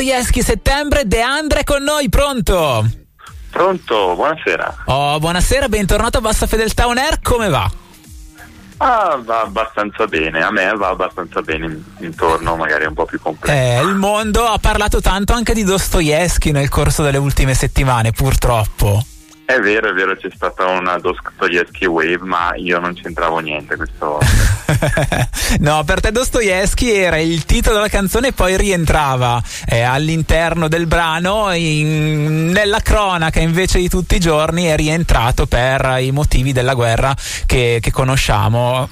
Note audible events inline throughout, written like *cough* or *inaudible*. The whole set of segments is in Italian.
Dostoevsky settembre, De Andre con noi, pronto? Pronto, buonasera. Oh, buonasera, bentornato a Bassa Fedeltà On Air, come va? Ah, va abbastanza bene, a me va abbastanza bene intorno, magari un po' più complesso. Eh, il mondo ha parlato tanto anche di Dostoevsky nel corso delle ultime settimane, purtroppo. È vero, è vero, c'è stata una Dostoevsky Wave, ma io non c'entravo niente questo. *laughs* no, per te Dostoevsky era il titolo della canzone e poi rientrava eh, all'interno del brano in, nella cronaca invece di tutti i giorni è rientrato per i motivi della guerra che, che conosciamo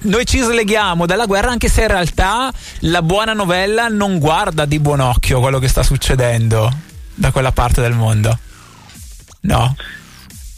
noi ci sleghiamo dalla guerra anche se in realtà la buona novella non guarda di buon occhio quello che sta succedendo da quella parte del mondo. No?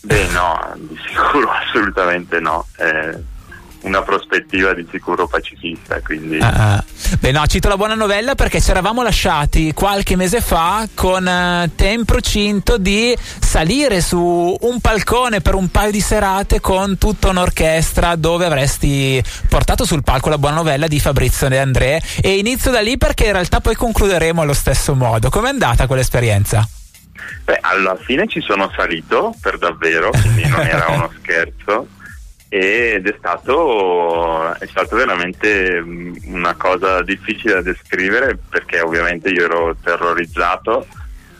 Beh no, di sicuro *laughs* assolutamente no. Eh, una prospettiva di sicuro pacifista. Quindi... Uh, beh, no, cito la buona novella perché ci eravamo lasciati qualche mese fa con uh, te in procinto di salire su un palcone per un paio di serate con tutta un'orchestra dove avresti portato sul palco la buona novella di Fabrizio De André. E inizio da lì perché in realtà poi concluderemo allo stesso modo. Com'è andata quell'esperienza? Beh, alla fine ci sono salito per davvero, quindi non era uno *laughs* scherzo ed è stato, è stato veramente mm, una cosa difficile da descrivere perché ovviamente io ero terrorizzato,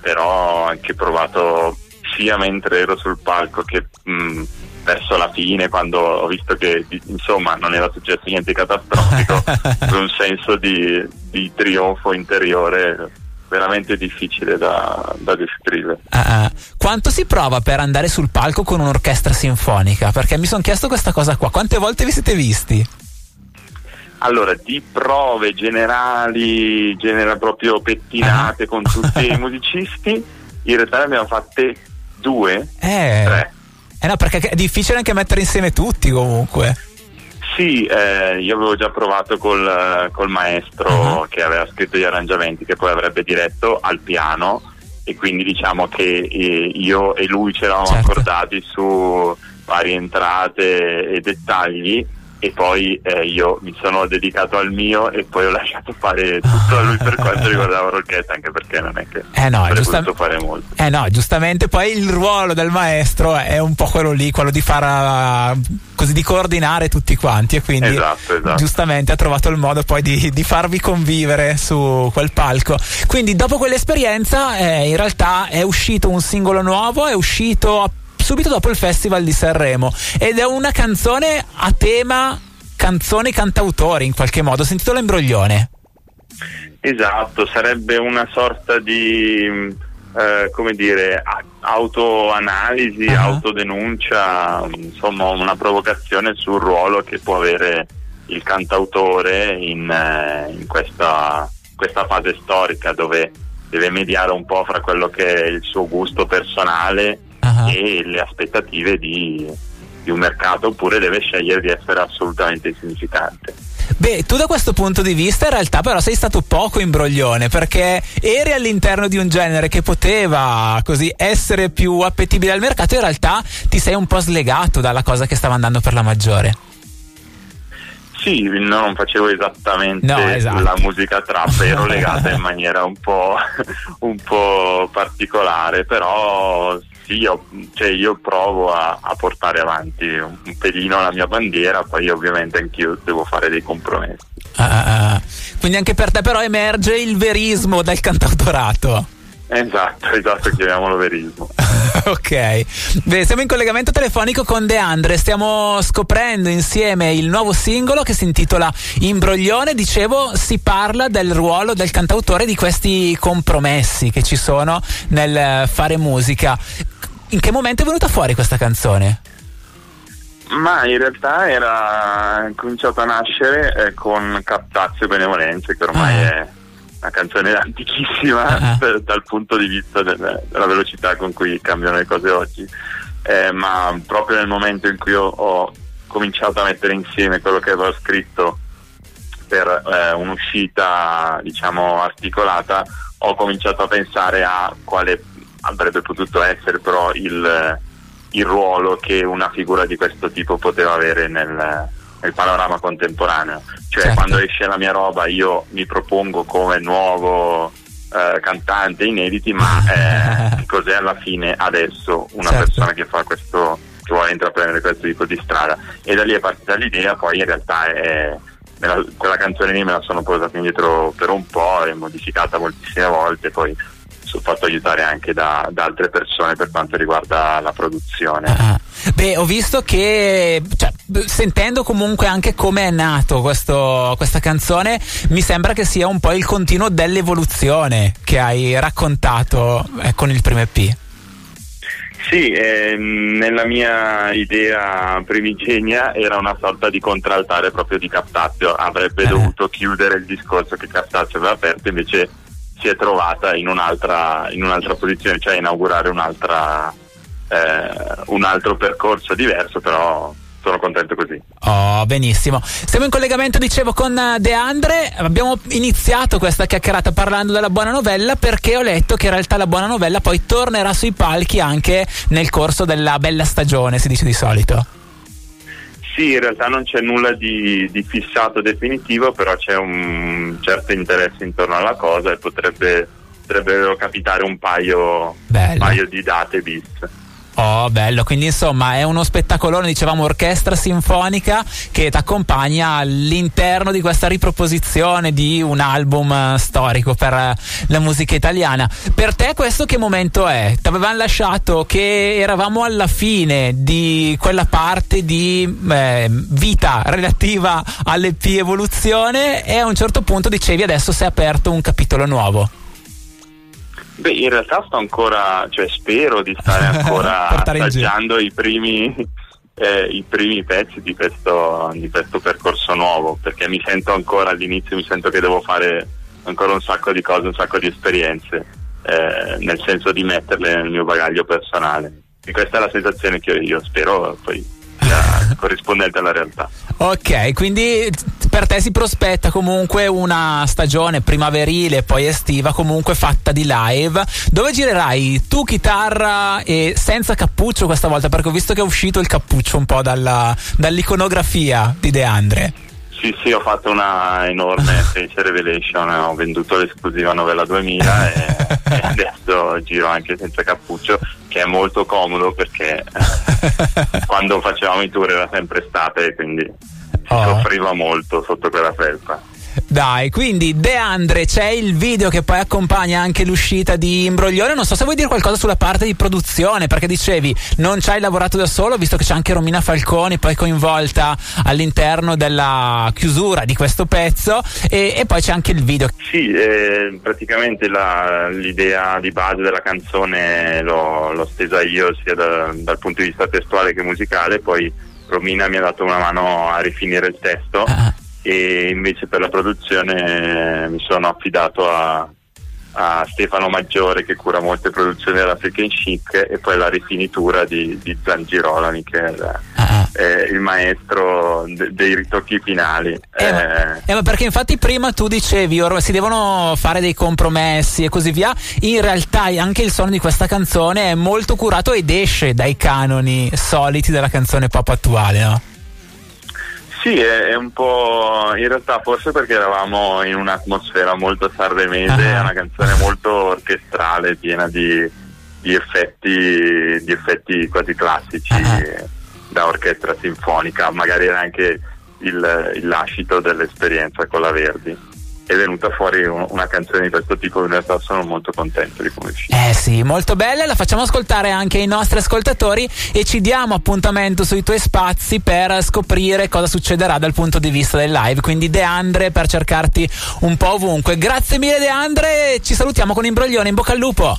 però ho anche provato sia mentre ero sul palco che mh, mm, verso la fine quando ho visto che insomma non era successo niente di catastrofico, *laughs* un senso di, di trionfo interiore veramente difficile da, da descrivere. Uh, quanto si prova per andare sul palco con un'orchestra sinfonica? Perché mi sono chiesto questa cosa qua. Quante volte vi siete visti? Allora, di prove generali, generali proprio pettinate uh con tutti i *laughs* musicisti, in realtà ne abbiamo fatte due, eh. tre. Eh no, perché è difficile anche mettere insieme tutti comunque. Sì, eh, io avevo già provato col, col maestro uh-huh. che aveva scritto gli arrangiamenti che poi avrebbe diretto al piano e quindi diciamo che eh, io e lui ci eravamo certo. accordati su varie entrate e dettagli e poi eh, io mi sono dedicato al mio e poi ho *laughs* lasciato fare tutto a lui per quanto riguardava l'orchestra anche perché non è che eh no, giusta- fare molto. Eh no giustamente. Poi il ruolo del maestro è un po' quello lì quello di far uh, così di coordinare tutti quanti e quindi esatto, esatto. giustamente ha trovato il modo poi di, di, farvi convivere su quel palco. Quindi dopo quell'esperienza eh, in realtà è uscito un singolo nuovo è uscito a subito dopo il Festival di Sanremo ed è una canzone a tema canzone cantautori in qualche modo, sentito l'imbroglione. Esatto, sarebbe una sorta di eh, come dire autoanalisi, uh-huh. autodenuncia, insomma una provocazione sul ruolo che può avere il cantautore in, eh, in questa, questa fase storica dove deve mediare un po' fra quello che è il suo gusto personale uh-huh. e le aspettative di, di un mercato oppure deve scegliere di essere assolutamente insignificante. Beh, tu da questo punto di vista in realtà però sei stato poco imbroglione perché eri all'interno di un genere che poteva così essere più appetibile al mercato e in realtà ti sei un po' slegato dalla cosa che stava andando per la maggiore. Sì, non facevo esattamente no, esatto. la musica trap, ero legata in *laughs* maniera un po', *laughs* un po' particolare, però sì, io, cioè io provo a, a, portare avanti un, pelino la mia bandiera, poi ovviamente anch'io devo fare dei compromessi. Ah, ah, ah. Quindi anche per te però emerge il verismo del cantautorato. Esatto, esatto, chiamiamolo verismo. *laughs* ok, Beh, siamo in collegamento telefonico con De Andre, stiamo scoprendo insieme il nuovo singolo che si intitola Imbroglione. Dicevo, si parla del ruolo del cantautore di questi compromessi che ci sono nel fare musica. In che momento è venuta fuori questa canzone? Ma in realtà era cominciato a nascere eh, con Captazio Benevolenze, che ormai ah. è una canzone antichissima uh-huh. dal punto di vista del, della velocità con cui cambiano le cose oggi, eh, ma proprio nel momento in cui ho, ho, cominciato a mettere insieme quello che avevo scritto per eh, un'uscita diciamo articolata, ho cominciato a pensare a quale avrebbe potuto essere però il, il ruolo che una figura di questo tipo poteva avere nel, nel panorama contemporaneo. Cioè certo. quando esce la mia roba io mi propongo come nuovo eh, cantante, inediti, ma eh, *laughs* cos'è alla fine adesso una certo. persona che fa questo, che vuole intraprendere questo tipo di strada. E da lì è partita l'idea, poi in realtà è, la, quella canzone lì me la sono portata indietro per un po', è modificata moltissime volte, poi sono fatto aiutare anche da, da, altre persone per quanto riguarda la produzione. Ah, ah. beh, ho visto che, cioè, sentendo comunque anche come è nato questo, questa canzone, mi sembra che sia un po' il continuo dell'evoluzione che hai raccontato eh, con il primo EP. Sì, eh, nella mia idea primigenia era una sorta di contraltare proprio di Captazio, avrebbe eh. dovuto chiudere il discorso che Captazio aveva aperto, invece si è trovata in un'altra, in un'altra posizione, cioè inaugurare un'altra, eh, un altro percorso diverso, però sono contento così. Oh, benissimo. Siamo in collegamento, dicevo, con De Andre. Abbiamo iniziato questa chiacchierata parlando della buona novella perché ho letto che in realtà la buona novella poi tornerà sui palchi anche nel corso della bella stagione, si dice di solito. Sì, in realtà non c'è nulla di, di, fissato definitivo, però c'è un certo interesse intorno alla cosa e potrebbe, potrebbero capitare un paio, paio di date bis. Oh, bello, quindi insomma è uno spettacolone, dicevamo orchestra sinfonica che ti accompagna all'interno di questa riproposizione di un album uh, storico per uh, la musica italiana. Per te questo che momento è? Ti avevamo lasciato che eravamo alla fine di quella parte di eh, vita relativa all'EP evoluzione e a un certo punto dicevi adesso si è aperto un capitolo nuovo. Beh, in realtà sto ancora, cioè spero di stare *laughs* ancora assaggiando i primi, eh, i primi pezzi di questo, di questo, percorso nuovo, perché mi sento ancora all'inizio, mi sento che devo fare ancora un sacco di cose, un sacco di esperienze, eh, nel senso di metterle nel mio bagaglio personale. E questa è la sensazione che io spero poi sia *laughs* corrispondente alla realtà. Ok, quindi per te si prospetta comunque una stagione primaverile poi estiva comunque fatta di live dove girerai tu chitarra e senza cappuccio questa volta perché ho visto che è uscito il cappuccio un po' dalla, dall'iconografia di De Andre. Sì, sì, ho fatto una enorme *laughs* face revelation, ho venduto l'esclusiva novella 2000 e, e, *laughs* adesso giro anche senza cappuccio, che è molto comodo perché quando facevamo i tour era sempre estate, quindi si oh. soffriva molto sotto quella felpa. Dai, quindi De Andre c'è il video che poi accompagna anche l'uscita di Imbroglione. Non so se vuoi dire qualcosa sulla parte di produzione, perché dicevi non ci hai lavorato da solo, visto che c'è anche Romina Falconi poi coinvolta all'interno della chiusura di questo pezzo e, e poi c'è anche il video. Sì, eh, praticamente la, l'idea di base della canzone l'ho, l'ho stesa io sia da, dal punto di vista testuale che musicale, poi Romina mi ha dato una mano a rifinire il testo. Ah e invece per la produzione mi sono affidato a, a Stefano Maggiore che cura molte produzioni dell'African Chic e poi la rifinitura di, di Zangirolani che è, la, ah. è il maestro de, dei ritocchi finali. Eh, eh, ma, eh, perché infatti prima tu dicevi ormai si devono fare dei compromessi e così via, in realtà anche il suono di questa canzone è molto curato ed esce dai canoni soliti della canzone pop attuale, no? Sì, è, è, un po' in realtà forse perché eravamo in un'atmosfera molto sanremese, uh-huh. è una canzone molto orchestrale, piena di, di, effetti, di effetti, quasi classici uh-huh. da orchestra sinfonica, magari era anche il, il lascito dell'esperienza con la Verdi è venuta fuori una canzone di questo tipo, in realtà sono molto contento di come è uscita. Eh sì, molto bella, la facciamo ascoltare anche ai nostri ascoltatori e ci diamo appuntamento sui tuoi spazi per scoprire cosa succederà dal punto di vista del live, quindi De Andre per cercarti un po' ovunque. Grazie mille De Andre, ci salutiamo con Imbroglione, in bocca al lupo.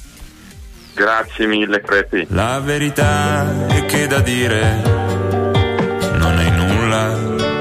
Grazie mille Crepi. La verità è che da dire